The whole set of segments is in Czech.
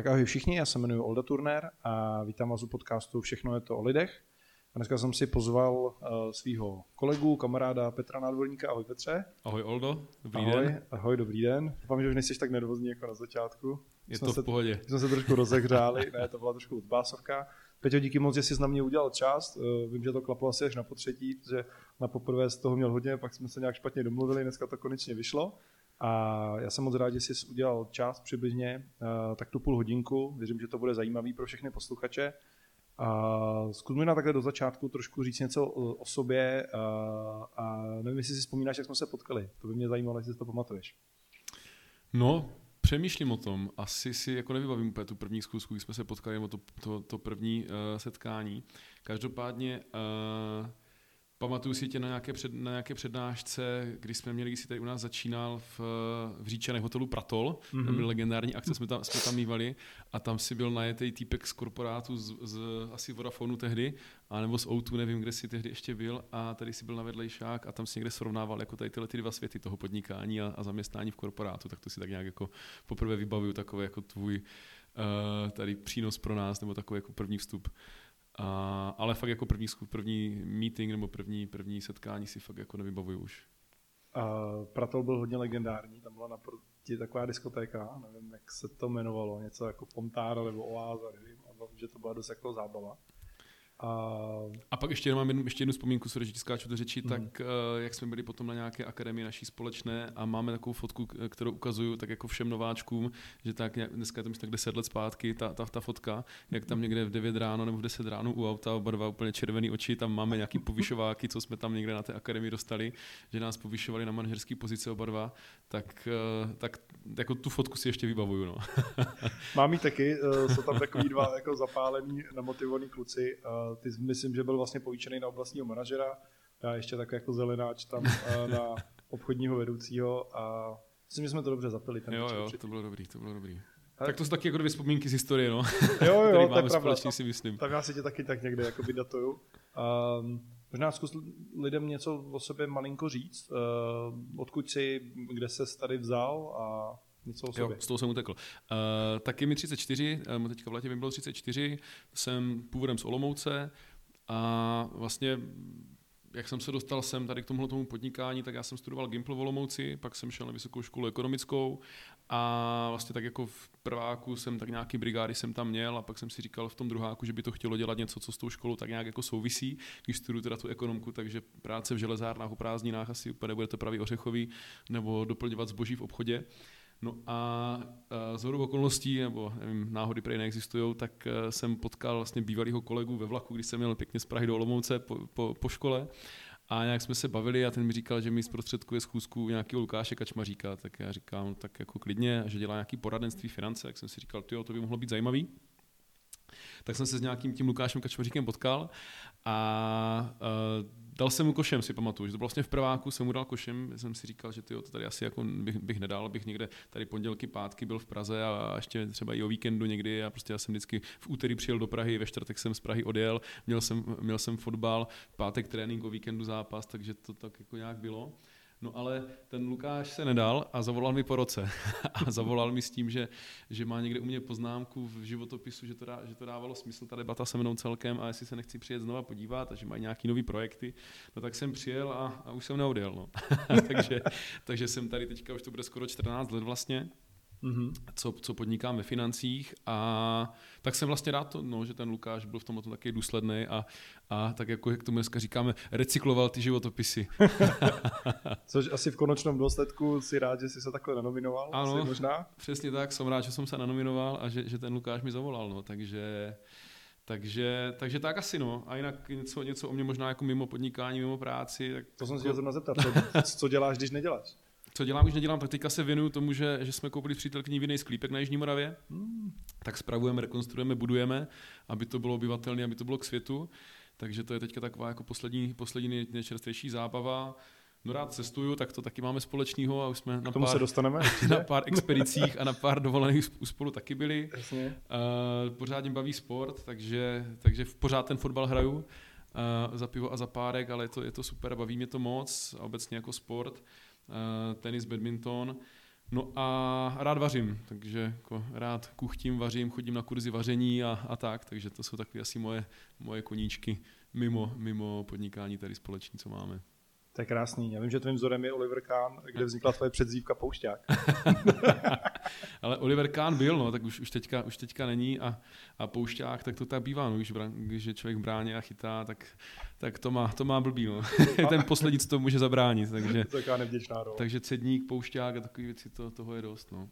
Tak ahoj všichni, já se jmenuji Olda Turner a vítám vás u podcastu Všechno je to o lidech. A dneska jsem si pozval uh, svého kolegu, kamaráda Petra Nádvorníka. Ahoj Petře. Ahoj Oldo, dobrý ahoj, den. Ahoj, dobrý den. Doufám, že už nejsi tak nervózní jako na začátku. Je jsme to v se, pohodě. Jsme se trošku rozehřáli, ne, to byla trošku odbásovka. Peťo, díky moc, že jsi na mě udělal čas. Uh, vím, že to klaplo asi až na potřetí, protože na poprvé z toho měl hodně, pak jsme se nějak špatně domluvili, dneska to konečně vyšlo. A já jsem moc rád, že jsi udělal čas přibližně, uh, tak tu půl hodinku. Věřím, že to bude zajímavý pro všechny posluchače. A zkus mi na takhle do začátku trošku říct něco o, sobě a, a nevím, jestli si vzpomínáš, jak jsme se potkali. To by mě zajímalo, jestli to pamatuješ. No, přemýšlím o tom. Asi si jako nevybavím úplně tu první zkusku, kdy jsme se potkali, nebo to, to, to první uh, setkání. Každopádně uh, Pamatuju si tě na nějaké, před, na nějaké přednášce, když jsme měli, když jsi tady u nás začínal v, v Říčanech hotelu Pratol, mm-hmm. tam byl legendární akce, jsme tam, jsme tam mývali a tam si byl najetý týpek z korporátu z, z asi Vodafonu tehdy, anebo z O2, nevím, kde si tehdy ještě byl a tady si byl na vedlejšák a tam si někde srovnával jako tady tyhle ty dva světy toho podnikání a, a zaměstnání v korporátu, tak to si tak nějak jako poprvé vybavuju takové jako tvůj uh, tady přínos pro nás, nebo takový jako první vstup. A, ale fakt jako první, první meeting nebo první, první setkání si fakt jako nevybavuju už. A Pratol byl hodně legendární, tam byla naproti taková diskotéka, nevím, jak se to jmenovalo, něco jako Fontára nebo Oáza, nevím, a že to byla dost jako zábava. A, a pak ještě mám jednu, ještě jednu vzpomínku, sorry, že skáču do řeči, mm. tak uh, jak jsme byli potom na nějaké akademii naší společné a máme takovou fotku, kterou ukazuju tak jako všem nováčkům, že tak dneska je to myslím tak 10 let zpátky, ta, ta, ta fotka, jak tam někde v 9 ráno nebo v 10 ráno u auta, oba dva úplně červený oči, tam máme nějaký povyšováky, co jsme tam někde na té akademii dostali, že nás povyšovali na manažerské pozice oba dva, tak, uh, tak jako tu fotku si ještě vybavuju. No. Mám ji taky, uh, jsou tam takový dva jako zapálení, namotivovaný kluci, uh, ty myslím, že byl vlastně povýšený na oblastního manažera, já ještě tak jako zelenáč tam na obchodního vedoucího a myslím, že jsme to dobře zapili. Ten jo, jo, to bylo dobrý, to bylo dobrý. Ale... Tak to jsou taky jako dvě vzpomínky z historie, no. Jo, jo, to je pravda. si myslím. Tak já si tě taky tak někde jako datuju. Um, možná zkus lidem něco o sobě malinko říct. Uh, odkud jsi, kde se tady vzal a něco o sobě. Jo, z toho jsem utekl. Uh, taky mi 34, um, teďka v létě mi bylo 34, jsem původem z Olomouce a vlastně jak jsem se dostal sem tady k tomuhle tomu podnikání, tak já jsem studoval Gimpl v Olomouci, pak jsem šel na vysokou školu ekonomickou a vlastně tak jako v prváku jsem tak nějaký brigády jsem tam měl a pak jsem si říkal v tom druháku, že by to chtělo dělat něco, co s tou školou tak nějak jako souvisí, když studuju teda tu ekonomku, takže práce v železárnách o prázdninách asi úplně nebude to pravý ořechový, nebo doplňovat zboží v obchodě. No a z hodou okolností, nebo nevím, náhody prej neexistují, tak e, jsem potkal vlastně bývalého kolegu ve vlaku, když jsem měl pěkně z Prahy do Olomouce po, po, po škole. A nějak jsme se bavili a ten mi říkal, že mi zprostředkuje schůzku nějakého Lukáše Kačmaříka, tak já říkám, no, tak jako klidně, že dělá nějaký poradenství finance, tak jsem si říkal, ty to by mohlo být zajímavý. Tak jsem se s nějakým tím Lukášem Kačmaříkem potkal a uh, Dal jsem mu košem, si pamatuju, že to bylo vlastně v prváku, jsem mu dal košem, jsem si říkal, že tyjo, to tady asi jako bych, bych nedal, bych někde tady pondělky, pátky byl v Praze a ještě třeba i o víkendu někdy a prostě já jsem vždycky v úterý přijel do Prahy, ve čtvrtek jsem z Prahy odjel, měl jsem, měl jsem fotbal, pátek trénink, o víkendu zápas, takže to tak jako nějak bylo. No ale ten Lukáš se nedal a zavolal mi po roce. a zavolal mi s tím, že, že má někde u mě poznámku v životopisu, že to, dá, že to dávalo smysl, ta debata se mnou celkem a jestli se nechci přijet znova podívat a že mají nějaký nový projekty. No tak jsem přijel a, a už jsem neodjel. No. takže, takže jsem tady teďka, už to bude skoro 14 let vlastně mm-hmm. co, co podnikám ve financích a tak jsem vlastně rád, to, no, že ten Lukáš byl v tom taky důsledný a, a tak jako jak tomu dneska říkáme, recykloval ty životopisy. Což asi v konečném důsledku si rád, že jsi se takhle nanominoval? Ano, asi možná? přesně tak, jsem rád, že jsem se nanominoval a že, že ten Lukáš mi zavolal, no, takže... Takže, takže tak asi no. A jinak něco, něco o mě možná jako mimo podnikání, mimo práci. Tak to jsem se chtěl zeptat, co, co děláš, když neděláš? Co dělám, když nedělám, tak teďka se věnuju tomu, že, že jsme koupili přítelkyní vinný sklípek na Jižní Moravě, hmm. tak spravujeme, rekonstruujeme, budujeme, aby to bylo obyvatelné, aby to bylo k světu. Takže to je teďka taková jako poslední, poslední nejčerstvější zábava. No rád cestuju, tak to taky máme společného a už jsme na pár, se dostaneme, na pár expedicích a na pár dovolených spolu taky byli. Jasně. Uh, pořád mě baví sport, takže, takže pořád ten fotbal hraju uh, za pivo a za párek, ale je to, je to super, baví mě to moc obecně jako sport. Eh, tenis, badminton. No a rád vařím, takže jako rád kuchtím, vařím, chodím na kurzy vaření a, a tak, takže to jsou takové asi moje, moje koníčky mimo, mimo podnikání tady společní, co máme. To je krásný. Já vím, že tvým vzorem je Oliver Kahn, kde vznikla tvoje předzívka Poušťák. Ale Oliver Kahn byl, no, tak už, už, teďka, už teďka není a, a Poušťák, tak to tak bývá, no, když, když je člověk bráně a chytá, tak, tak to, má, to má blbý, no. Ten poslední, co to může zabránit, takže, Taková nevděčná role. takže cedník, Poušťák a takové věci, to, toho je dost, no.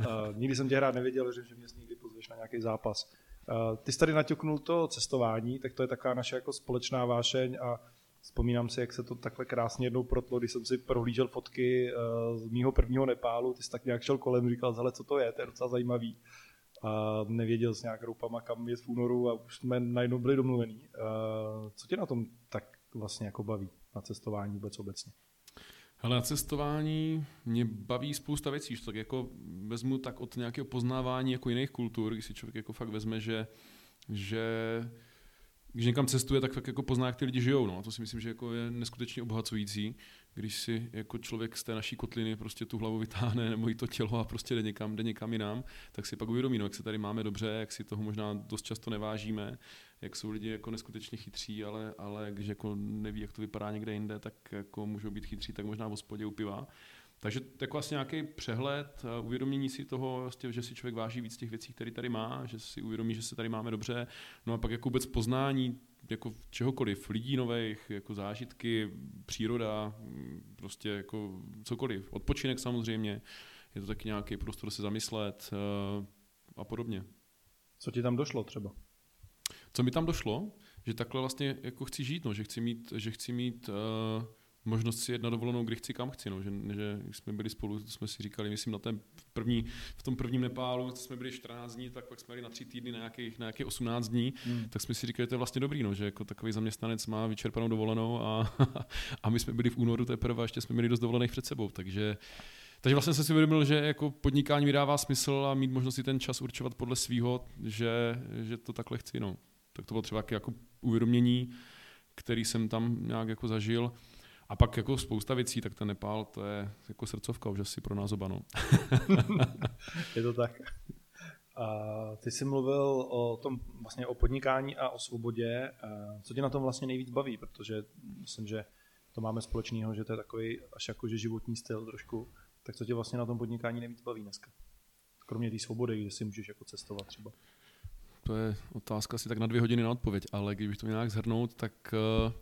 uh, nikdy jsem tě hrát nevěděl, že, že mě někdy pozveš na nějaký zápas. Uh, ty jsi tady naťuknul to cestování, tak to je taková naše jako společná vášeň a Vzpomínám si, jak se to takhle krásně jednou protlo, když jsem si prohlížel fotky uh, z mýho prvního Nepálu, ty jsi tak nějak šel kolem, říkal, hele, co to je, to je docela zajímavý. A nevěděl s nějak roupama, kam je v únoru a už jsme najednou byli domluvení. Uh, co tě na tom tak vlastně jako baví, na cestování vůbec obecně? Hele, na cestování mě baví spousta věcí, tak jako vezmu tak od nějakého poznávání jako jiných kultur, když si člověk jako fakt vezme, že, že když někam cestuje, tak fakt jako pozná, jak ty lidi žijou. No. A to si myslím, že jako je neskutečně obohacující, když si jako člověk z té naší kotliny prostě tu hlavu vytáhne nebo i to tělo a prostě jde někam, jde někam jinam, tak si pak uvědomí, no, jak se tady máme dobře, jak si toho možná dost často nevážíme, jak jsou lidi jako neskutečně chytří, ale, ale když jako neví, jak to vypadá někde jinde, tak jako můžou být chytří, tak možná v hospodě u piva. Takže jako vlastně nějaký přehled, uvědomění si toho, vlastně, že si člověk váží víc těch věcí, které tady má, že si uvědomí, že se tady máme dobře, no a pak jako vůbec poznání jako čehokoliv, lidí nových, jako zážitky, příroda, prostě jako cokoliv. Odpočinek samozřejmě, je to taky nějaký prostor se zamyslet uh, a podobně. Co ti tam došlo třeba? Co mi tam došlo? Že takhle vlastně jako chci žít, no, že chci mít, že chci mít uh, možnost si jet na dovolenou, kdy chci, kam chci. No. Že, že když jsme byli spolu, to jsme si říkali, myslím, na ten první, v tom prvním Nepálu jsme byli 14 dní, tak pak jsme byli na tři týdny na nějakých, na nějakých 18 dní, hmm. tak jsme si říkali, že to je vlastně dobrý, no, že jako takový zaměstnanec má vyčerpanou dovolenou a, a my jsme byli v únoru teprve a ještě jsme měli dost dovolených před sebou, takže takže vlastně jsem si uvědomil, že jako podnikání mi dává smysl a mít možnost si ten čas určovat podle svého, že, že to takhle chci. No. Tak to bylo třeba jako uvědomění, který jsem tam nějak jako zažil. A pak jako spousta věcí, tak ten Nepál, to je jako srdcovka už asi pro nás oba. No. je to tak. A ty jsi mluvil o tom vlastně o podnikání a o svobodě. Co tě na tom vlastně nejvíc baví? Protože myslím, že to máme společného, že to je takový až jakože životní styl trošku. Tak co tě vlastně na tom podnikání nejvíc baví dneska? Kromě té svobody, kde si můžeš jako cestovat třeba. To je otázka asi tak na dvě hodiny na odpověď, ale když bych to měl nějak zhrnout, tak uh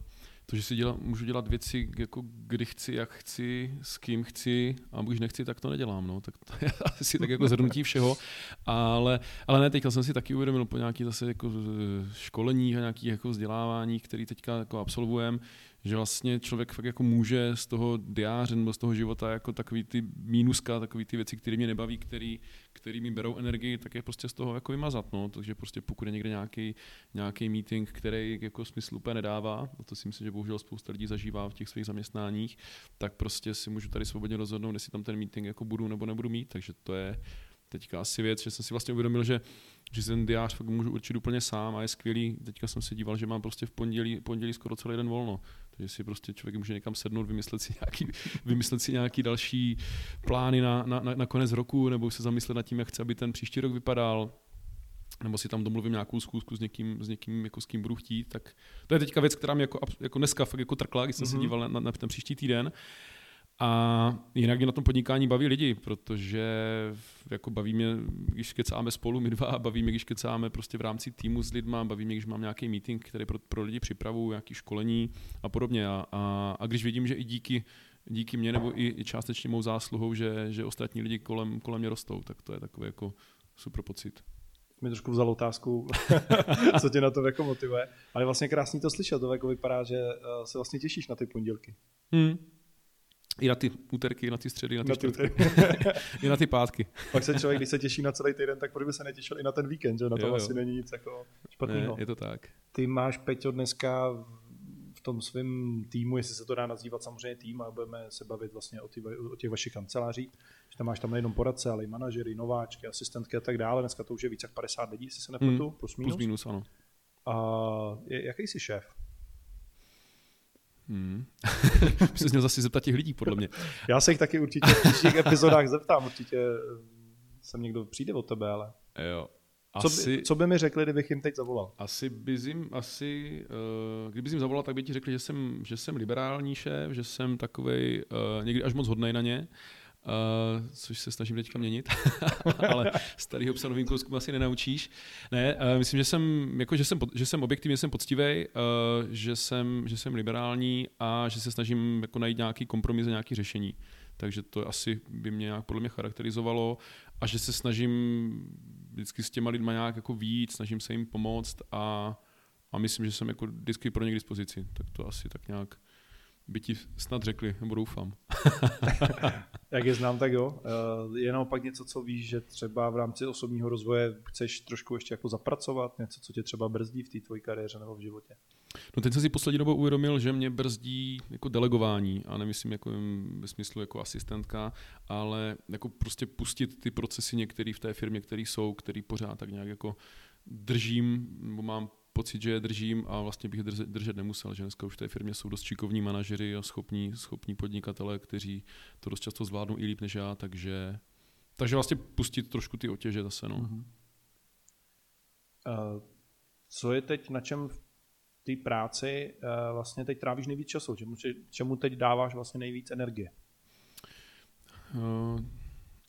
to, že si děla, můžu dělat věci, jako kdy chci, jak chci, s kým chci a když nechci, tak to nedělám. No. Tak to je asi tak jako zhrnutí všeho. Ale, ale ne, teďka jsem si taky uvědomil po nějaký zase jako školení a nějaký jako vzdělávání, který teďka jako absolvujeme, že vlastně člověk fakt jako může z toho diáře nebo z toho života jako takový ty mínuska, takový ty věci, které mě nebaví, který, který mi berou energii, tak je prostě z toho jako vymazat. No. Takže prostě pokud je někde nějaký, nějaký meeting, který jako smysl úplně nedává, a to si myslím, že bohužel spousta lidí zažívá v těch svých zaměstnáních, tak prostě si můžu tady svobodně rozhodnout, jestli tam ten meeting jako budu nebo nebudu mít. Takže to je teďka asi věc, že jsem si vlastně uvědomil, že že ten diář fakt můžu určit úplně sám a je skvělý. Teďka jsem se díval, že mám prostě v pondělí, pondělí skoro celý den volno. Takže si prostě člověk může někam sednout, vymyslet si nějaký, vymyslet si nějaký další plány na, na, na, na konec roku, nebo se zamyslet nad tím, jak chce, aby ten příští rok vypadal nebo si tam domluvím nějakou zkusku s někým, s někým jako s kým budu chtít, tak to je teďka věc, která mě jako, jako dneska fakt jako trkla, když jsem mm-hmm. se mhm. díval na, na ten příští týden. A jinak mě na tom podnikání baví lidi, protože jako baví mě, když kecáme spolu my dva, baví mě, když kecáme prostě v rámci týmu s lidma, baví mě, když mám nějaký meeting, který pro, pro lidi připravuju, nějaký školení a podobně. A, a, a když vidím, že i díky, díky mě nebo i, i částečně mou zásluhou, že, že ostatní lidi kolem, kolem mě rostou, tak to je takový jako super pocit mi trošku vzal otázku, co tě na to jako motivuje. Ale vlastně krásně to slyšel, to jako vypadá, že eh, se vlastně těšíš na ty pondělky. Hmm. I na ty úterky, i na ty středy, i na ty, na čtvrtky. I na ty pátky. Pak se člověk, když se těší na celý týden, tak proč by se netěšil i na ten víkend, že na to asi není nic jako špatného. Ne, je to tak. Ty máš, Peťo, dneska v tom svém týmu, jestli se to dá nazývat samozřejmě tým, a budeme se bavit vlastně o, ty, o těch vašich kancelářích, že tam máš tam nejenom poradce, ale i manažery, nováčky, asistentky a tak dále. Dneska to už je více jak 50 lidí, jestli se nepletu, hmm, plus minus. Plus minus, ano. A jaký jsi šéf? Hmm. se měl zase zeptat těch lidí, podle mě. Já se jich taky určitě v příštích epizodách zeptám, určitě eh, sem někdo přijde od tebe, ale... Jo. Asi, co, by, co by mi řekli, kdybych jim teď zavolal? Asi bys jim, asi, uh, kdybys jim zavolal, tak by ti řekli, že jsem, že jsem liberální šéf, že jsem takovej uh, někdy až moc hodnej na ně, Uh, což se snažím teďka měnit, ale starýho psa novým kouskům asi nenaučíš. Ne, uh, myslím, že jsem, jako, že jsem, že jsem objektivně jsem poctivý, uh, že, jsem, že jsem liberální a že se snažím jako najít nějaký kompromis a nějaký řešení. Takže to asi by mě nějak podle mě charakterizovalo a že se snažím vždycky s těma lidma nějak jako víc, snažím se jim pomoct a, a myslím, že jsem jako vždycky pro ně k dispozici. Tak to asi tak nějak by ti snad řekli, nebo doufám. Jak je znám, tak jo. Eh, je naopak něco, co víš, že třeba v rámci osobního rozvoje chceš trošku ještě jako zapracovat, něco, co tě třeba brzdí v té tvojí kariéře nebo v životě? No teď jsem si poslední dobou uvědomil, že mě brzdí jako delegování a nemyslím jako ve smyslu jako asistentka, ale jako prostě pustit ty procesy některé v té firmě, které jsou, které pořád tak nějak jako držím, nebo mám pocit, že je držím a vlastně bych je držet nemusel, že dneska už v té firmě jsou dost šikovní manažery a schopní, schopní podnikatele, kteří to dost často zvládnou i líp než já, takže, takže vlastně pustit trošku ty otěže zase. No. Uh-huh. Uh, co je teď, na čem v té práci uh, vlastně teď trávíš nejvíc času? Čemu, čemu teď dáváš vlastně nejvíc energie? Uh,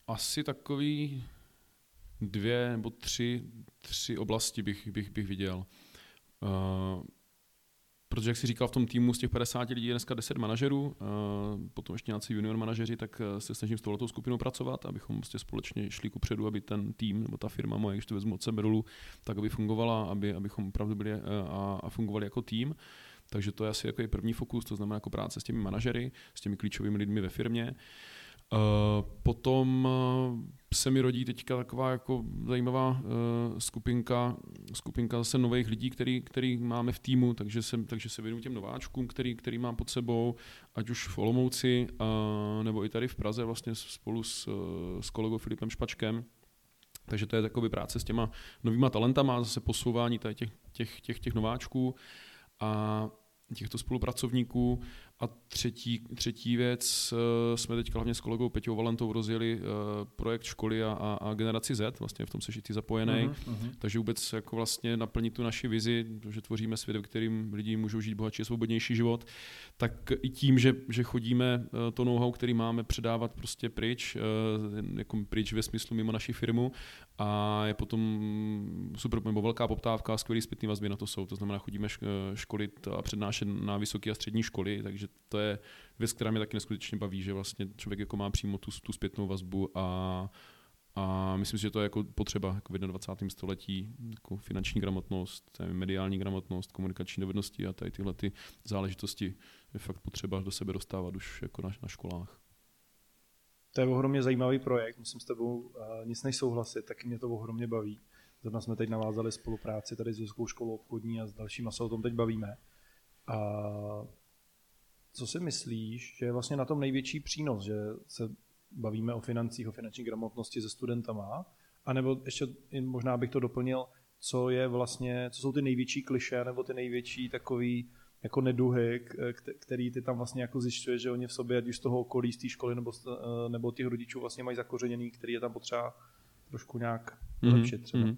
asi takový dvě nebo tři, tři oblasti bych, bych, bych viděl. Uh, protože jak si říkal, v tom týmu z těch 50 lidí je dneska 10 manažerů, uh, potom ještě nějací junior manažeři, tak eh, se snažím s touhletou skupinou pracovat, abychom prostě společně šli ku předu, aby ten tým nebo ta firma moje, když to vezmu od sebe dolů, tak aby fungovala, aby, abychom opravdu byli a, a fungovali jako tým. Takže to je asi jako první fokus, to znamená jako práce s těmi manažery, s těmi klíčovými lidmi ve firmě. Uh, Eh, potom eh, se mi rodí teďka taková jako zajímavá eh, skupinka, skupinka zase nových lidí, který, který máme v týmu, takže se, takže se věnuju těm nováčkům, který, který mám pod sebou, ať už v Olomouci, nebo i tady v Praze vlastně spolu s, s kolegou Filipem Špačkem. Takže to je takový práce s těma novýma talentama, zase posouvání těch, těch, těch, těch nováčků. A těchto spolupracovníků. A třetí, třetí věc, eh, jsme teď hlavně s kolegou Peťou Valentou rozjeli eh, projekt školy a, a, a generaci Z, vlastně v tom seš i ty zapojený, uh-huh, takže vůbec jako vlastně naplnit tu naši vizi, že tvoříme svět, v kterým lidi můžou žít bohatší a svobodnější život, tak i tím, že, že chodíme eh, to know-how, který máme předávat prostě pryč, jako pryč ve smyslu mimo naši firmu. A je potom super, nebo velká poptávka, skvělý zpětný vazby na to jsou, to znamená chodíme školit a přednášet na vysoké a střední školy, takže to je věc, která mě taky neskutečně baví, že vlastně člověk jako má přímo tu, tu zpětnou vazbu a, a myslím si, že to je jako potřeba jako v 21. století, jako finanční gramotnost, mediální gramotnost, komunikační dovednosti a tady tyhle ty záležitosti je fakt potřeba do sebe dostávat už jako na, na školách. To je ohromně zajímavý projekt, musím s tebou uh, nic než souhlasit, taky mě to ohromně baví. Zrovna jsme teď navázali spolupráci tady s Vysokou školou obchodní a s dalšíma se o tom teď bavíme. A co si myslíš, že je vlastně na tom největší přínos, že se bavíme o financích, o finanční gramotnosti se studentama, a nebo ještě možná bych to doplnil, co je vlastně, co jsou ty největší kliše, nebo ty největší takový jako neduhy, který ty tam vlastně jako zjišťuješ, že oni v sobě, ať už z toho okolí, z té školy nebo, eh, nebo těch rodičů vlastně mají zakořeněný, který je tam potřeba trošku nějak mm-hmm. lepšit třeba. Mm-hmm.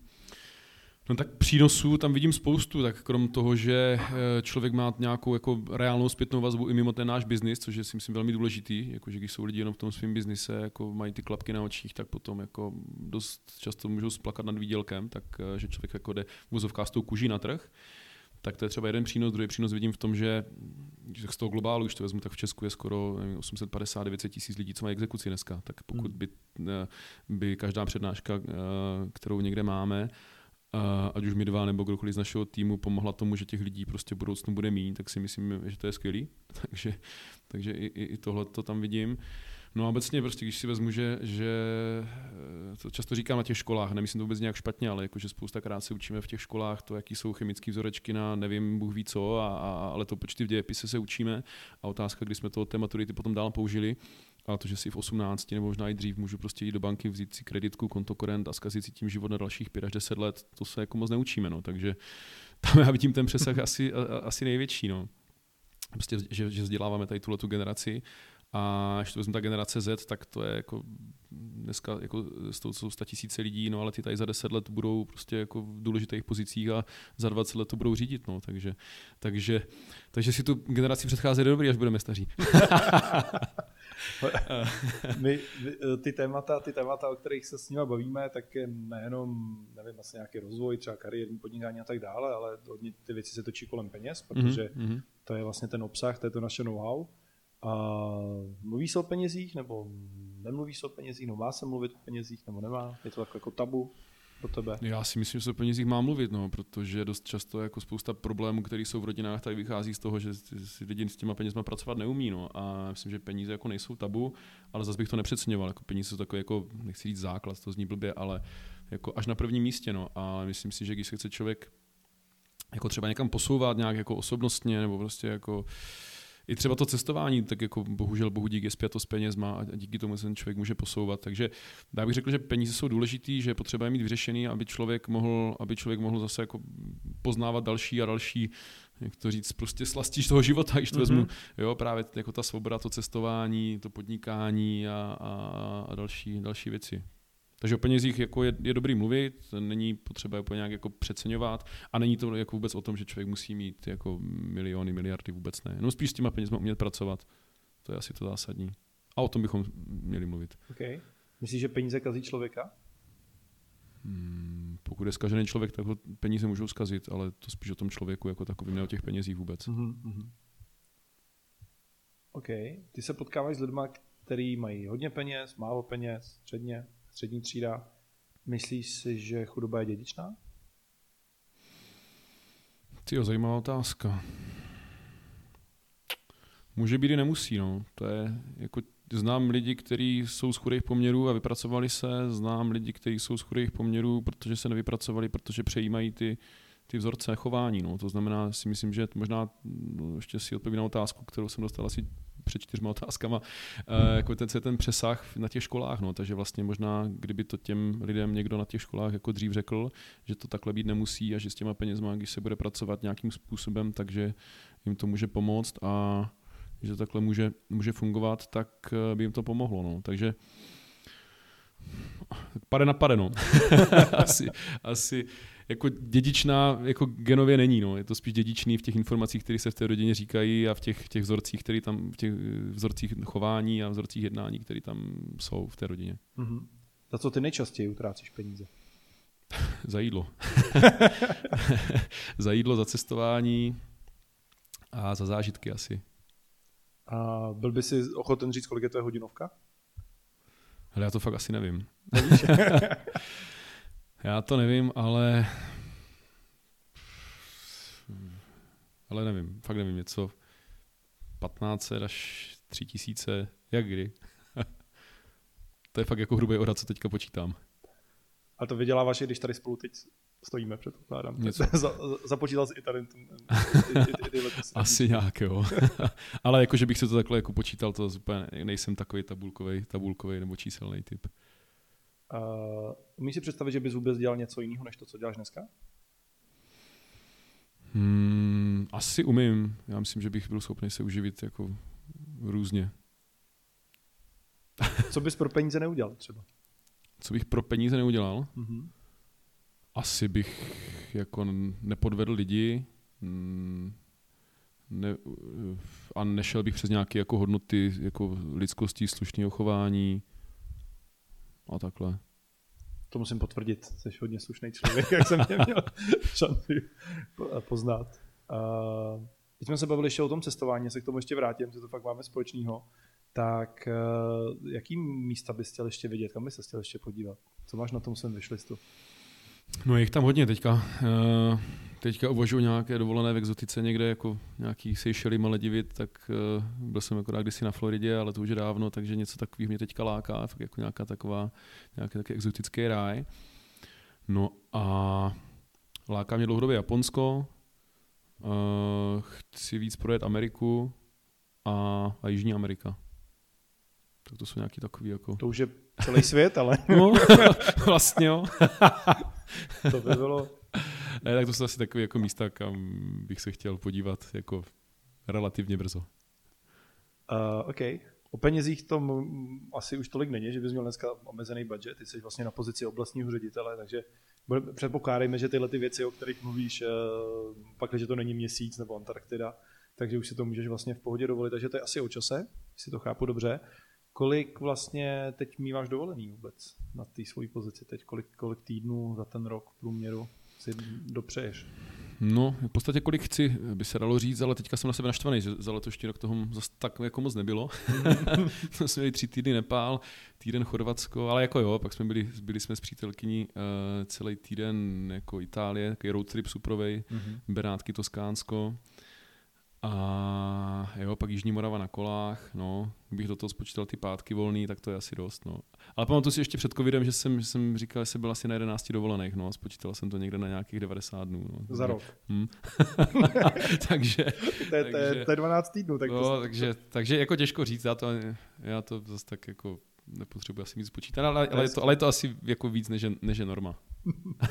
No tak přínosů tam vidím spoustu, tak krom toho, že eh, člověk má nějakou jako reálnou zpětnou vazbu i mimo ten náš biznis, což je si myslím velmi důležitý, jakože když jsou lidi jenom v tom svém biznise, jako mají ty klapky na očích, tak potom jako dost často můžou splakat nad výdělkem, tak eh, že člověk jako jde v s tou kuží na trh. Tak to je třeba jeden přínos. Druhý přínos vidím v tom, že z toho globálu, už to vezmu, tak v Česku je skoro 850-900 tisíc lidí, co mají exekuci dneska. Tak pokud hmm. by, eh, by každá přednáška, kterou někde máme, ať už my dva nebo kdokoliv z našeho týmu pomohla tomu, že těch lidí prostě v budoucnu bude mít, tak si myslím, že to je skvělý. takže, takže i, i, tohle to tam vidím. No a obecně prostě, když si vezmu, že, že eh, to často říkám na těch školách, nemyslím to vůbec nějak špatně, ale jakože spousta krát se učíme v těch školách to, jaký jsou chemické vzorečky na nevím, Bůh ví co, a, a, ale to počty v dějepise se učíme. A otázka, kdy jsme to té maturity potom dál použili, a to, že si v 18 nebo možná i dřív můžu prostě jít do banky, vzít si kreditku, kontokorent a zkazit si tím život na dalších 5 až 10 let, to se jako moc neučíme, no. takže tam já vidím ten přesah asi, asi největší. No. prostě, že, že vzděláváme tady tuhle tu generaci a když to vezmu ta generace Z, tak to je jako dneska jako s tou jsou tisíce lidí, no ale ty tady za 10 let budou prostě jako v důležitých pozicích a za 20 let to budou řídit, no, takže, takže, takže si tu generaci předchází dobrý, až budeme staří. My, ty, témata, ty témata, o kterých se s nimi bavíme, tak je nejenom, nevím, asi nějaký rozvoj, třeba kariérní podnikání a tak dále, ale hodně ty věci se točí kolem peněz, protože mm-hmm. to je vlastně ten obsah, to je to naše know-how. A mluví se o penězích, nebo nemluví se o penězích, nebo má se mluvit o penězích, nebo nemá? Je to takové jako tabu? pro tebe? Já si myslím, že se o penězích má mluvit, no, protože dost často jako spousta problémů, které jsou v rodinách, tady vychází z toho, že si lidi s těma penězma pracovat neumí. No. A myslím, že peníze jako nejsou tabu, ale zase bych to nepřeceňoval. Jako peníze jsou takový, jako, nechci říct základ, to zní blbě, ale jako až na prvním místě. No. A myslím si, že když se chce člověk jako třeba někam posouvat nějak jako osobnostně, nebo prostě jako i třeba to cestování, tak jako bohužel bohu dík je zpěto s penězma a díky tomu se ten člověk může posouvat. Takže já bych řekl, že peníze jsou důležitý, že je potřeba je mít vyřešený, aby člověk mohl, aby člověk mohl zase jako poznávat další a další jak to říct, prostě slastíš toho života, když to mm-hmm. vezmu, jo, právě jako ta svoboda, to cestování, to podnikání a, a, a další, další věci. Takže o penězích jako je, je dobrý mluvit, není potřeba úplně nějak jako přeceňovat a není to jako vůbec o tom, že člověk musí mít jako miliony, miliardy, vůbec ne. No spíš s těma penězma umět pracovat. To je asi to zásadní. A o tom bychom měli mluvit. Okay. Myslíš, že peníze kazí člověka? Hmm, pokud je zkažený člověk, tak ho peníze můžou zkazit, ale to spíš o tom člověku jako takovým, ne o těch penězích vůbec. Mm-hmm. OK. Ty se potkáváš s lidmi, kteří mají hodně peněz, málo peněz, středně? Střední třída. Myslíš si, že chudoba je dědičná? Ty zajímavá otázka. Může být i nemusí, no. To je, jako, znám lidi, kteří jsou z chudých poměrů a vypracovali se, znám lidi, kteří jsou z chudých poměrů, protože se nevypracovali, protože přejímají ty, ty vzorce chování. No. To znamená, si myslím, že možná no, ještě si odpovím na otázku, kterou jsem dostal asi před čtyřma otázkama, uh, jako ten, ten přesah na těch školách, no, takže vlastně možná, kdyby to těm lidem někdo na těch školách jako dřív řekl, že to takhle být nemusí a že s těma penězma, když se bude pracovat nějakým způsobem, takže jim to může pomoct a že to takhle může, může fungovat, tak eh, by jim to pomohlo. No. Takže pade na pade, no. asi, asi jako dědičná jako genově není, no. je to spíš dědičný v těch informacích, které se v té rodině říkají a v těch, těch vzorcích, které tam, v těch vzorcích chování a vzorcích jednání, které tam jsou v té rodině. Mm-hmm. Za co ty nejčastěji utrácíš peníze? za jídlo. za jídlo, za cestování a za zážitky asi. A byl by si ochoten říct, kolik je to hodinovka? Hele, já to fakt asi nevím. Já to nevím, ale... Ale nevím, fakt nevím, něco 15 až 3000, jak kdy. to je fakt jako hrubý odhad, co teďka počítám. A to vyděláváš, když tady spolu teď stojíme, předpokládám. Něco. za, započítal jsi i tady ten, ty, ty, ty Asi nějak, jo. Ale jako, že bych si to takhle jako počítal, to úplně nejsem takový tabulkový, tabulkový nebo číselný typ. Uh, umíš si představit, že bys vůbec dělal něco jiného, než to, co děláš dneska? Hmm, asi umím. Já myslím, že bych byl schopný se uživit jako různě. Co bys pro peníze neudělal třeba? Co bych pro peníze neudělal? Mm-hmm. Asi bych jako nepodvedl lidi ne, a nešel bych přes nějaké jako hodnoty jako lidskosti, slušného chování, a takhle. To musím potvrdit, jsi hodně slušný člověk, jak jsem tě měl šanci poznat. Uh, teď jsme se bavili ještě o tom cestování, se k tomu ještě vrátím, že to fakt máme společného. Tak uh, jaký místa bys chtěl ještě vidět, kam bys se chtěl ještě podívat? Co máš na tom svém vyšlistu? No je jich tam hodně teďka. Uh, teďka uvažuji nějaké dovolené v exotice někde, jako nějaký Seychely, Maledivit, tak uh, byl jsem akorát kdysi na Floridě, ale to už je dávno, takže něco takového mě teďka láká, fakt jako nějaká taková, nějaký taky exotický ráj. No a láká mě dlouhodobě Japonsko, uh, chci víc projet Ameriku a, a Jižní Amerika. Tak to jsou nějaký takový jako... To už je celý svět, ale... no, vlastně jo. to by bylo ne, tak to jsou asi takové jako místa, kam bych se chtěl podívat jako relativně brzo. Uh, OK. O penězích to asi už tolik není, že bys měl dneska omezený budget, ty jsi vlastně na pozici oblastního ředitele, takže předpokládejme, že tyhle ty věci, o kterých mluvíš, uh, pak, že to není měsíc nebo Antarktida, takže už si to můžeš vlastně v pohodě dovolit, takže to je asi o čase, si to chápu dobře. Kolik vlastně teď míváš dovolený vůbec na té své pozici teď? Kolik, kolik týdnů za ten rok v průměru si dopřeješ? No, v podstatě kolik chci, by se dalo říct, ale teďka jsem na sebe naštvaný, že za letošní rok toho zase tak jako moc nebylo. to jsme měli tři týdny Nepál, týden Chorvatsko, ale jako jo, pak jsme byli, byli jsme s přítelkyní uh, celý týden jako Itálie, takový road trip suprovej, mm-hmm. Benátky, Toskánsko. A jo, pak Jižní Morava na kolách, no, kdybych do toho spočítal ty pátky volný, tak to je asi dost, no. Ale pamatuju si ještě před covidem, že jsem, že jsem říkal, že jsem byl asi na 11 dovolených, no, a spočítal jsem to někde na nějakých 90 dnů, no. Za rok. Hmm. takže, to, je, takže, to je 12 týdnů, tak no, to, takže, takže jako těžko říct, já to, já to zase tak jako nepotřebuji asi víc spočítat, ale, ale, je to, ale je to asi jako víc než, než je norma.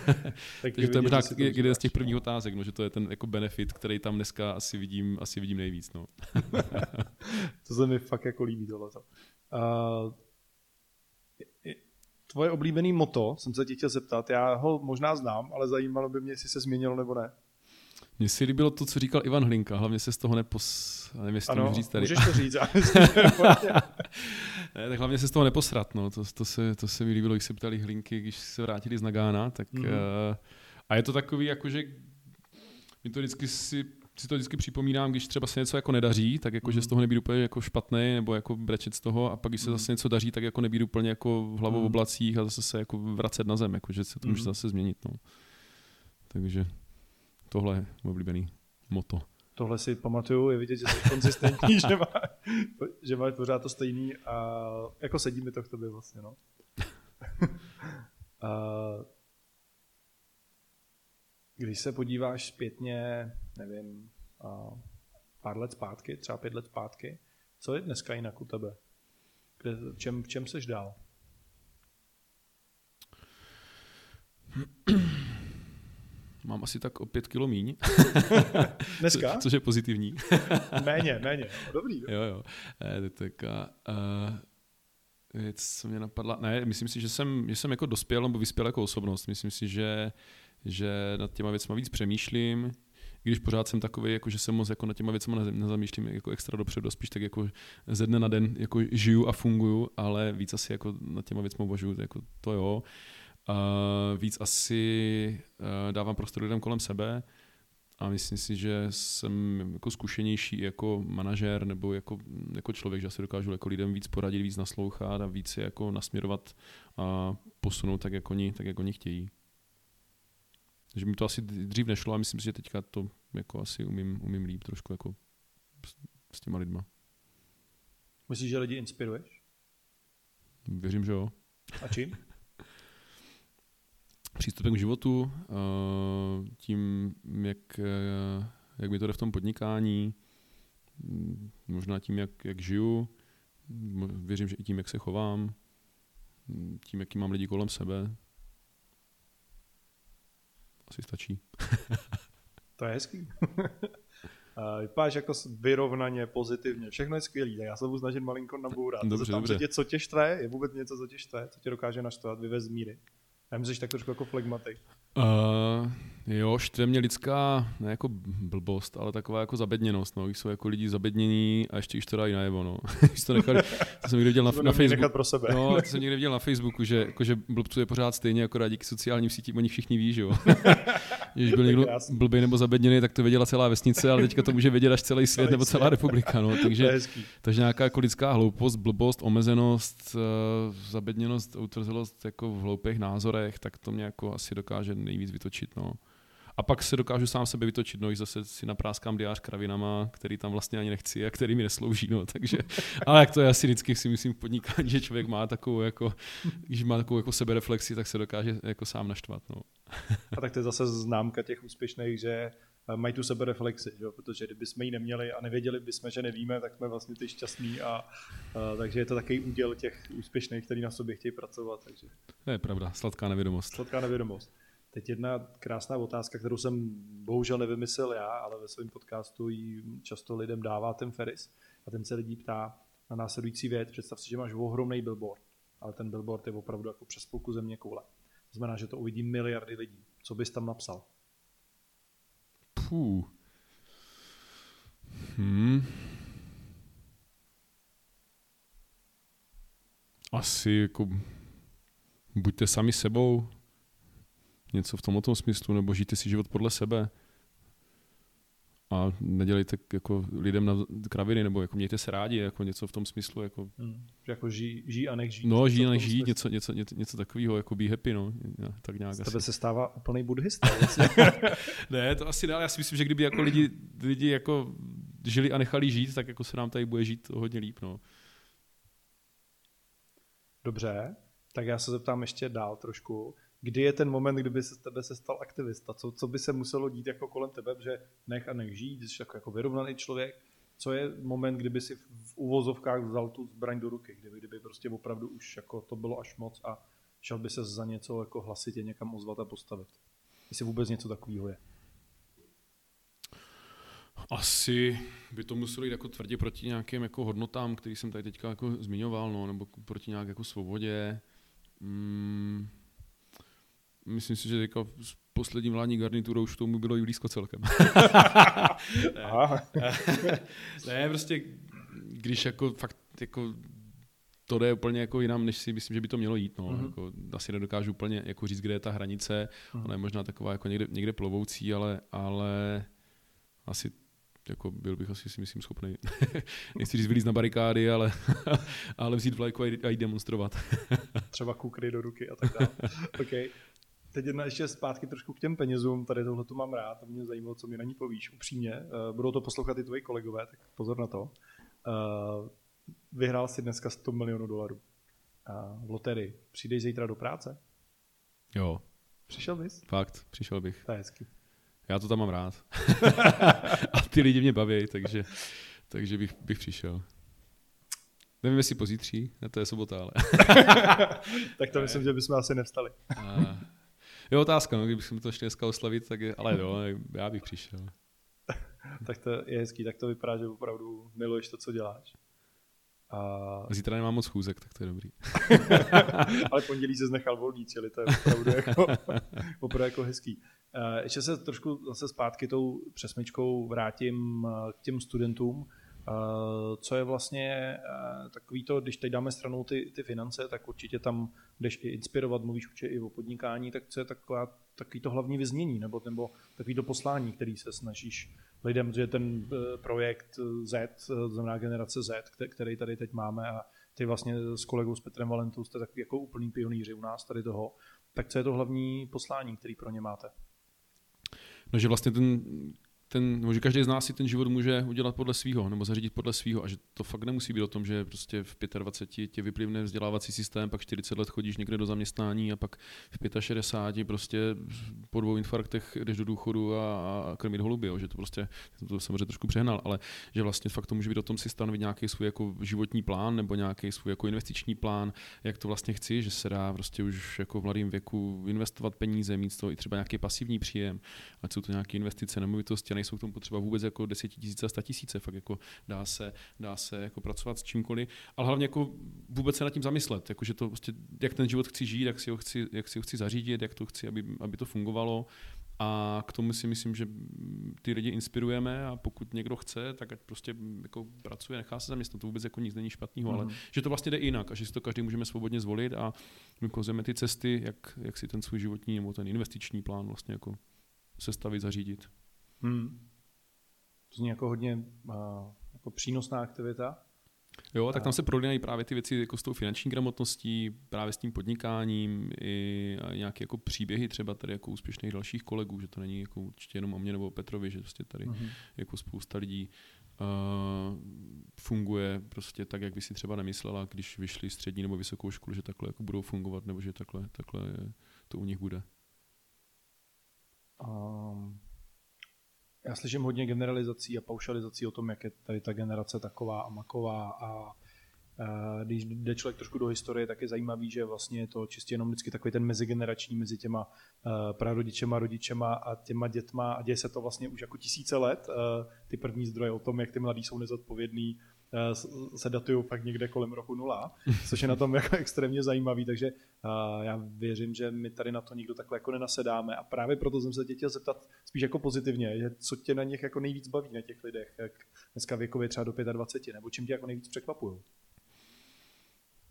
tak Takže to je možná jeden z těch prvních otázek, no, že to je ten jako benefit, který tam dneska asi vidím, asi vidím nejvíc. No. to se mi fakt jako líbí tohleto. Uh, tvoje oblíbený moto, jsem se tě chtěl zeptat, já ho možná znám, ale zajímalo by mě, jestli se změnilo nebo ne. Mně si líbilo to, co říkal Ivan Hlinka, hlavně se z toho nepos... Nevím, jestli ano, to říct tady. můžeš to říct. Ne, tak hlavně se z toho neposrat. No. To, to, se, to se mi líbilo, když se ptali Hlinky, když se vrátili z Nagána. Tak, mm-hmm. uh, a je to takový, jakože mi to vždycky si si to vždycky připomínám, když třeba se něco jako nedaří, tak jako, mm. že z mhm. toho nebýt úplně jako špatný, nebo jako brečet z toho, a pak když se mm. zase něco daří, tak jako nebýt úplně jako v hlavou mm. v oblacích a zase se jako vracet na zem, jako, že se to může mm. zase změnit. No. Takže tohle je oblíbený moto. Tohle si pamatuju, je vidět, že jsi konzistentní, že, má, že máš pořád to stejný a jako sedí mi to k tobě vlastně, no. a, když se podíváš zpětně, nevím, a pár let zpátky, třeba pět let zpátky, co je dneska jinak u tebe? Kde, v, čem, v čem seš dál? Mám asi tak o pět kilo míň. Dneska? Co, což je pozitivní. méně, méně. No, dobrý. Jo, jo. E, tak a, uh, věc, co mě napadla. Ne, myslím si, že jsem, že jsem jako dospěl nebo vyspěl jako osobnost. Myslím si, že, že nad těma věcma víc přemýšlím, když pořád jsem takový, jako že se moc jako nad těma věcma nezamýšlím jako extra dopředu, spíš tak jako ze dne na den jako žiju a funguju, ale víc asi jako nad těma věcma uvažuju, jako to jo. Uh, víc asi uh, dávám prostor lidem kolem sebe a myslím si, že jsem jako zkušenější jako manažer nebo jako, jako člověk, že asi dokážu jako lidem víc poradit, víc naslouchat a víc je jako nasměrovat a posunout tak, jak oni, tak, jak oni chtějí. Takže mi to asi dřív nešlo a myslím si, že teďka to jako asi umím, umím líp trošku jako s, s těma lidma. Myslíš, že lidi inspiruješ? Věřím, že jo. A čím? přístupem k životu, eh, tím, jak, eh, jak mi to jde v tom podnikání, možná tím, jak, jak žiju, věřím, že i tím, jak se chovám, tím, jaký mám lidi kolem sebe. Asi stačí. to je hezký. Vypadáš jako vyrovnaně, pozitivně, všechno je skvělý, tak já se budu snažit malinko nabourat. Dobře, dobře. Tě, co tě štve, je vůbec něco, co tě štve, co tě dokáže naštvat, vyvez z míry. Já jsi tak trošku jako flegmatik. Uh, jo, štve mě lidská, ne jako blbost, ale taková jako zabedněnost, no. Když jsou jako lidi zabednění a ještě když to dají najevo, no. když to nechali, to jsem někde viděl na, na Facebooku. pro sebe. No, to jsem někde viděl na Facebooku, že, jako, že blbců je pořád stejně, jako díky sociálním sítím, oni všichni ví, že jo. Když byl někdo blbý nebo zabedněný, tak to věděla celá vesnice, ale teďka to může vědět až celý svět nebo celá republika, no. Takže, takže nějaká jako lidská hloupost, blbost, omezenost, uh, zabedněnost, utvrzelost jako v hloupých názorech, tak to mě jako asi dokáže nejvíc vytočit. No. A pak se dokážu sám sebe vytočit, no, zase si napráskám diář kravinama, který tam vlastně ani nechci a který mi neslouží, no, takže, ale jak to je asi vždycky si myslím v podnikání, že člověk má takovou jako, když má takovou jako sebereflexi, tak se dokáže jako sám naštvat, no. A tak to je zase známka těch úspěšných, že eh, mají tu sebereflexi, jo? protože kdyby jsme ji neměli a nevěděli bychom, že nevíme, tak jsme vlastně ty šťastní a, a takže je to takový úděl těch úspěšných, kteří na sobě chtějí pracovat. Takže. To je pravda, sladká nevědomost. Sladká nevědomost. Teď jedna krásná otázka, kterou jsem bohužel nevymyslel já, ale ve svém podcastu ji často lidem dává ten Ferris. A ten se lidí ptá na následující věc. Představ si, že máš ohromný billboard, ale ten billboard je opravdu jako přes půlku země koule. To znamená, že to uvidí miliardy lidí. Co bys tam napsal? Puh. Hmm. Asi jako buďte sami sebou, něco v tomto smyslu, nebo žijte si život podle sebe a nedělejte jako lidem na kraviny, nebo jako mějte se rádi, jako něco v tom smyslu. Jako... Hmm. Jako žij, žij a nech žít. No, žij a nech žít, něco, něco, něco, něco takového, jako be happy, no. Tak nějak Z tebe asi. se stává úplný buddhista. Ne, to asi dál. Já si myslím, že kdyby jako lidi, lidi jako žili a nechali žít, tak jako se nám tady bude žít hodně líp, no. Dobře, tak já se zeptám ještě dál trošku kdy je ten moment, kdyby se z tebe se stal aktivista? Co, co by se muselo dít jako kolem tebe, že nech a nech žít, jsi jako, jako vyrovnaný člověk. Co je moment, kdyby si v uvozovkách vzal tu zbraň do ruky, kdyby, kdyby prostě opravdu už jako to bylo až moc a šel by se za něco jako hlasitě někam ozvat a postavit? Jestli vůbec něco takového je. Asi by to muselo jít jako tvrdě proti nějakým jako hodnotám, který jsem tady teďka jako zmiňoval, no, nebo proti nějaké jako svobodě. Mm, Myslím si, že teďka s poslední vládní garniturou už tomu bylo blízko celkem. ne. ne, prostě když jako fakt jako to jde úplně jako jinam, než si myslím, že by to mělo jít. No. Mm-hmm. Jako, asi nedokážu úplně jako říct, kde je ta hranice. Mm-hmm. Ona je možná taková jako někde, někde plovoucí, ale, ale asi jako byl bych asi si myslím schopný, nechci říct vylízt na barikády, ale, ale vzít vlajku a jít demonstrovat. Třeba kukry do ruky a tak dále. okay teď jedna ještě zpátky trošku k těm penězům, tady tohle tu mám rád, to mě zajímalo, co mi na ní povíš, upřímně. Uh, budou to poslouchat i tvoji kolegové, tak pozor na to. Uh, vyhrál si dneska 100 milionů dolarů uh, v loterii. Přijdeš zítra do práce? Jo. Přišel bys? Fakt, přišel bych. To je hezky. Já to tam mám rád. A ty lidi mě baví, takže, takže bych, bych přišel. Nevím, jestli pozítří, to je sobota, ale. tak to myslím, že bychom asi nevstali. Je otázka, no, kdybychom to ještě dneska oslavit, tak je, ale jo, já bych přišel. tak to je hezký, tak to vypadá, že opravdu miluješ to, co děláš. A... Zítra nemám moc schůzek, tak to je dobrý. ale pondělí se znechal volný, čili to je opravdu jako, opravdu jako hezký. Ještě se trošku zase zpátky tou přesmičkou vrátím k těm studentům. Eh, co je vlastně eh, takový to, když teď dáme stranou ty, ty finance, tak určitě tam jdeš i inspirovat, mluvíš určitě i o podnikání, tak co je taková, takový to hlavní vyznění, nebo, nebo takový to poslání, který se snažíš lidem, že ten eh, projekt Z, znamená generace Z, který tady teď máme a ty vlastně s kolegou s Petrem Valentou jste takový jako úplný pionýři u nás tady toho, tak co je to hlavní poslání, který pro ně máte? No, že vlastně ten ten, že každý z nás si ten život může udělat podle svého, nebo zařídit podle svého a že to fakt nemusí být o tom, že prostě v 25 tě vyplivne vzdělávací systém, pak 40 let chodíš někde do zaměstnání a pak v 65 prostě po dvou infarktech jdeš do důchodu a, a krmit holuby, jo. že to prostě, jsem to samozřejmě trošku přehnal, ale že vlastně fakt to může být o tom si stanovit nějaký svůj jako životní plán nebo nějaký svůj jako investiční plán, jak to vlastně chci, že se dá prostě už jako v mladém věku investovat peníze, mít z toho i třeba nějaký pasivní příjem, ať jsou to nějaké investice, nemovitosti, nejsou k tomu potřeba vůbec jako desetitisíce a statisíce, fakt jako dá se, dá se jako pracovat s čímkoliv, ale hlavně jako vůbec se nad tím zamyslet, jako že to prostě, jak ten život chci žít, jak si ho chci, jak si ho chci zařídit, jak to chci, aby, aby to fungovalo a k tomu si myslím, že ty lidi inspirujeme a pokud někdo chce, tak ať prostě jako pracuje, nechá se zaměstnat, to vůbec jako nic není špatného, mm. ale mhm. že to vlastně jde jinak a že si to každý můžeme svobodně zvolit a my ukazujeme ty cesty, jak, jak si ten svůj životní nebo ten investiční plán vlastně jako sestavit, zařídit. Hmm. To zní jako hodně uh, jako přínosná aktivita. Jo, tak tam se prolínají právě ty věci jako s tou finanční gramotností, právě s tím podnikáním i nějaké jako příběhy třeba tady jako úspěšných dalších kolegů, že to není jako určitě jenom o mě nebo o Petrovi, že prostě tady uh-huh. jako spousta lidí uh, funguje prostě tak, jak by si třeba nemyslela, když vyšli střední nebo vysokou školu, že takhle jako budou fungovat nebo že takhle, takhle to u nich bude. Um, já slyším hodně generalizací a paušalizací o tom, jak je tady ta generace taková a maková a když jde člověk trošku do historie, tak je zajímavý, že vlastně je to čistě jenom vždycky takový ten mezigenerační mezi těma prarodičema, rodičema a těma dětma a děje se to vlastně už jako tisíce let. Ty první zdroje o tom, jak ty mladí jsou nezodpovědní, Eh, se datují fakt někde kolem roku nula, což je na tom jako extrémně zajímavý, takže eh, já věřím, že my tady na to nikdo takhle jako nenasedáme a právě proto jsem se tě chtěl zeptat spíš jako pozitivně, že co tě na nich jako nejvíc baví na těch lidech, jak dneska věkově třeba do 25, nebo čím tě jako nejvíc překvapují?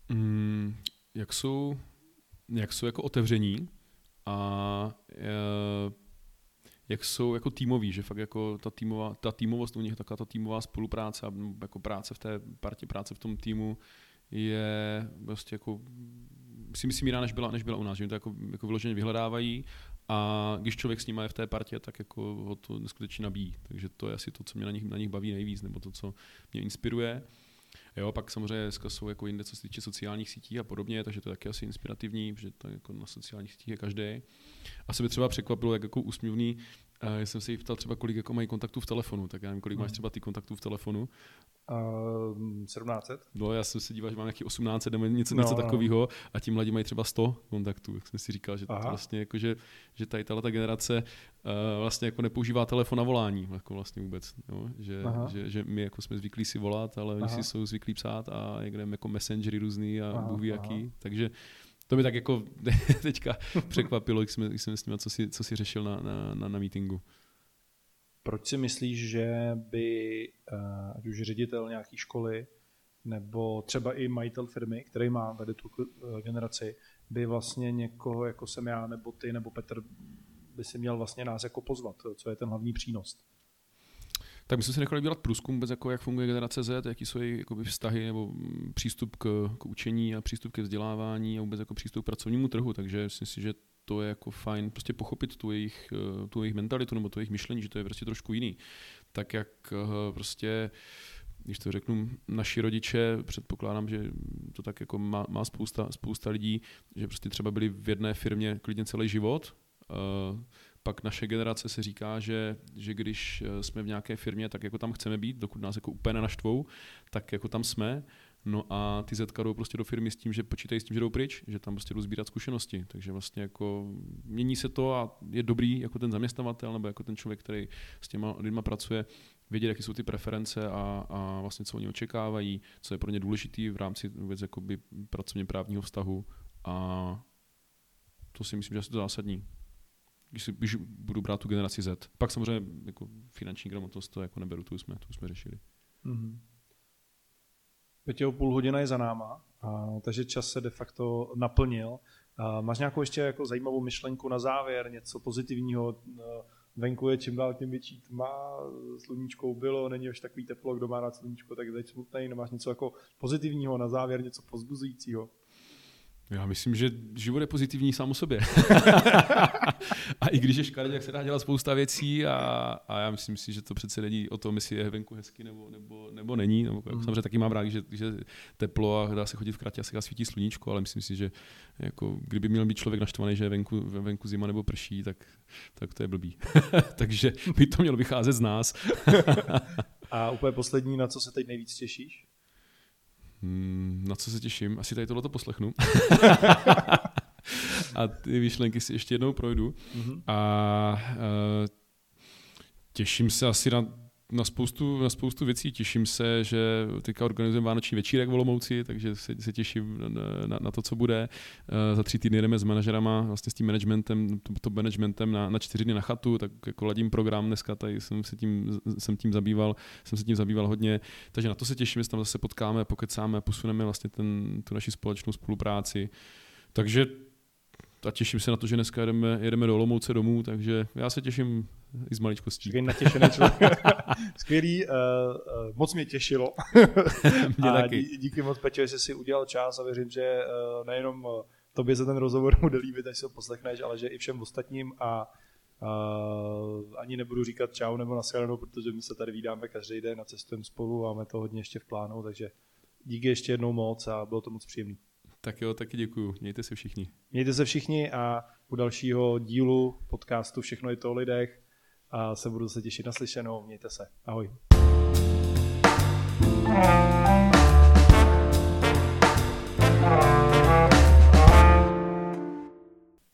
Mm, jak jsou, jak jsou jako otevření a e, jak jsou jako týmoví, že fakt jako ta, týmová, ta týmovost u nich, taková ta týmová spolupráce a jako práce v té partě, práce v tom týmu je prostě jako si myslím jiná, než byla, než byla u nás, že to jako, jako vyloženě vyhledávají a když člověk s nimi je v té partě, tak jako ho to neskutečně nabíjí. Takže to je asi to, co mě na nich, na nich baví nejvíc, nebo to, co mě inspiruje. Jo, pak samozřejmě dneska jsou jako jinde, co se týče sociálních sítí a podobně, takže to je taky asi inspirativní, protože to jako na sociálních sítích je každý. A se by třeba překvapilo, jak jako úsměvný já jsem se jí ptal třeba, kolik jako mají kontaktů v telefonu, tak já nevím, kolik máš hmm. třeba ty kontaktů v telefonu. Uh, 1700? No, já jsem se díval, že mám nějaký 1800 nebo něco, no, něco no. takového a ti mladí mají třeba 100 kontaktů. Jak jsem si říkal, že, to vlastně jako, že, že tady tato generace uh, vlastně jako nepoužívá telefon na volání jako vlastně vůbec. Jo? Že, že, že, my jako jsme zvyklí si volat, ale oni si jsou zvyklí psát a někde jako messengery různý a Bůh ví jaký. Takže to mi tak jako teďka překvapilo, když když jsem s ním, co si, co si řešil na, na, na, na meetingu. Proč si myslíš, že by eh, ať už ředitel nějaké školy nebo třeba i majitel firmy, který má tady tu eh, generaci, by vlastně někoho, jako jsem já, nebo ty, nebo Petr, by si měl vlastně nás jako pozvat, co je ten hlavní přínos? Tak my jsme si nechali dělat průzkum vůbec, jako jak funguje generace Z, jaký jsou její vztahy nebo přístup k, k učení a přístup ke vzdělávání a vůbec jako přístup k pracovnímu trhu, takže myslím si, že to je jako fajn prostě pochopit tu jejich, eh, tu jejich mentalitu nebo tu jejich myšlení, že to je prostě trošku jiný. Tak jak eh, prostě když to řeknu, naši rodiče, předpokládám, že to tak jako má, má spousta, spousta lidí, že prostě třeba byli v jedné firmě klidně celý život, uh, pak naše generace se říká, že, že když eh, jsme v nějaké firmě, tak jako tam chceme být, dokud nás jako úplně nenaštvou, tak jako tam jsme. No a ty zetka jdou prostě do firmy s tím, že počítají s tím, že jdou pryč, že tam prostě jdou sbírat zkušenosti. Takže vlastně jako mění se to a je dobrý jako ten zaměstnavatel nebo jako ten člověk, který s těma lidma pracuje, vědět, jaké jsou ty preference a, a vlastně co oni očekávají, co je pro ně důležitý v rámci vůbec jakoby pracovně právního vztahu a to si myslím, že je to zásadní když, si, když budu brát tu generaci Z. Pak samozřejmě jako finanční gramotnost to jako neberu, tu jsme, tu jsme řešili. Mm-hmm. Pěti půl hodina je za náma, a, takže čas se de facto naplnil. A, máš nějakou ještě jako zajímavou myšlenku na závěr, něco pozitivního? Venku je čím dál tím větší tma, sluníčko bylo, není už takový teplo, kdo má rád sluníčko, tak je teď smutný, nemáš něco jako pozitivního na závěr, něco pozbuzujícího? Já myslím, že život je pozitivní sám o sobě. a i když je škaredě, tak se dá dělat spousta věcí a, a já myslím si, že to přece není o tom, jestli je venku hezky nebo, nebo, nebo není. Nebo, jako, mm. Samozřejmě taky mám rád, že, že teplo a dá se chodit v kratě a se svítí sluníčko, ale myslím si, že jako, kdyby měl být člověk naštvaný, že je venku, venku zima nebo prší, tak, tak to je blbý. Takže by to mělo vycházet z nás. a úplně poslední, na co se teď nejvíc těšíš? Hmm, na co se těším? Asi tady tohle poslechnu. a ty výšlenky si ještě jednou projdu. Mm-hmm. A uh, těším se asi na na spoustu, na spoustu věcí. Těším se, že teďka organizujeme Vánoční večírek v Olomouci, takže se, se těším na, na, to, co bude. Uh, za tři týdny jdeme s manažerama, vlastně s tím managementem, top managementem na, na čtyři dny na chatu, tak jako ladím program dneska, tady jsem se tím, jsem tím zabýval, jsem se tím zabýval hodně, takže na to se těším, že tam zase potkáme, pokecáme, posuneme vlastně ten, tu naši společnou spolupráci. Takže a těším se na to, že dneska jedeme, jedeme do Olomouce domů, takže já se těším i z maličkostí. Takový natěšený člověk. Skvělý, uh, uh, moc mě těšilo. mě a taky. Dí, díky moc, Peťo, že jsi udělal čas a věřím, že uh, nejenom tobě se ten rozhovor bude líbit, až si ho poslechneš, ale že i všem ostatním a Uh, ani nebudu říkat čau nebo nashledanou, protože my se tady vídáme každý den a cestujeme spolu a máme to hodně ještě v plánu, takže díky ještě jednou moc a bylo to moc příjemné. Tak jo, taky děkuju. Mějte se všichni. Mějte se všichni a u dalšího dílu podcastu Všechno je to o lidech a se budu se těšit na slyšenou. Mějte se. Ahoj. thank you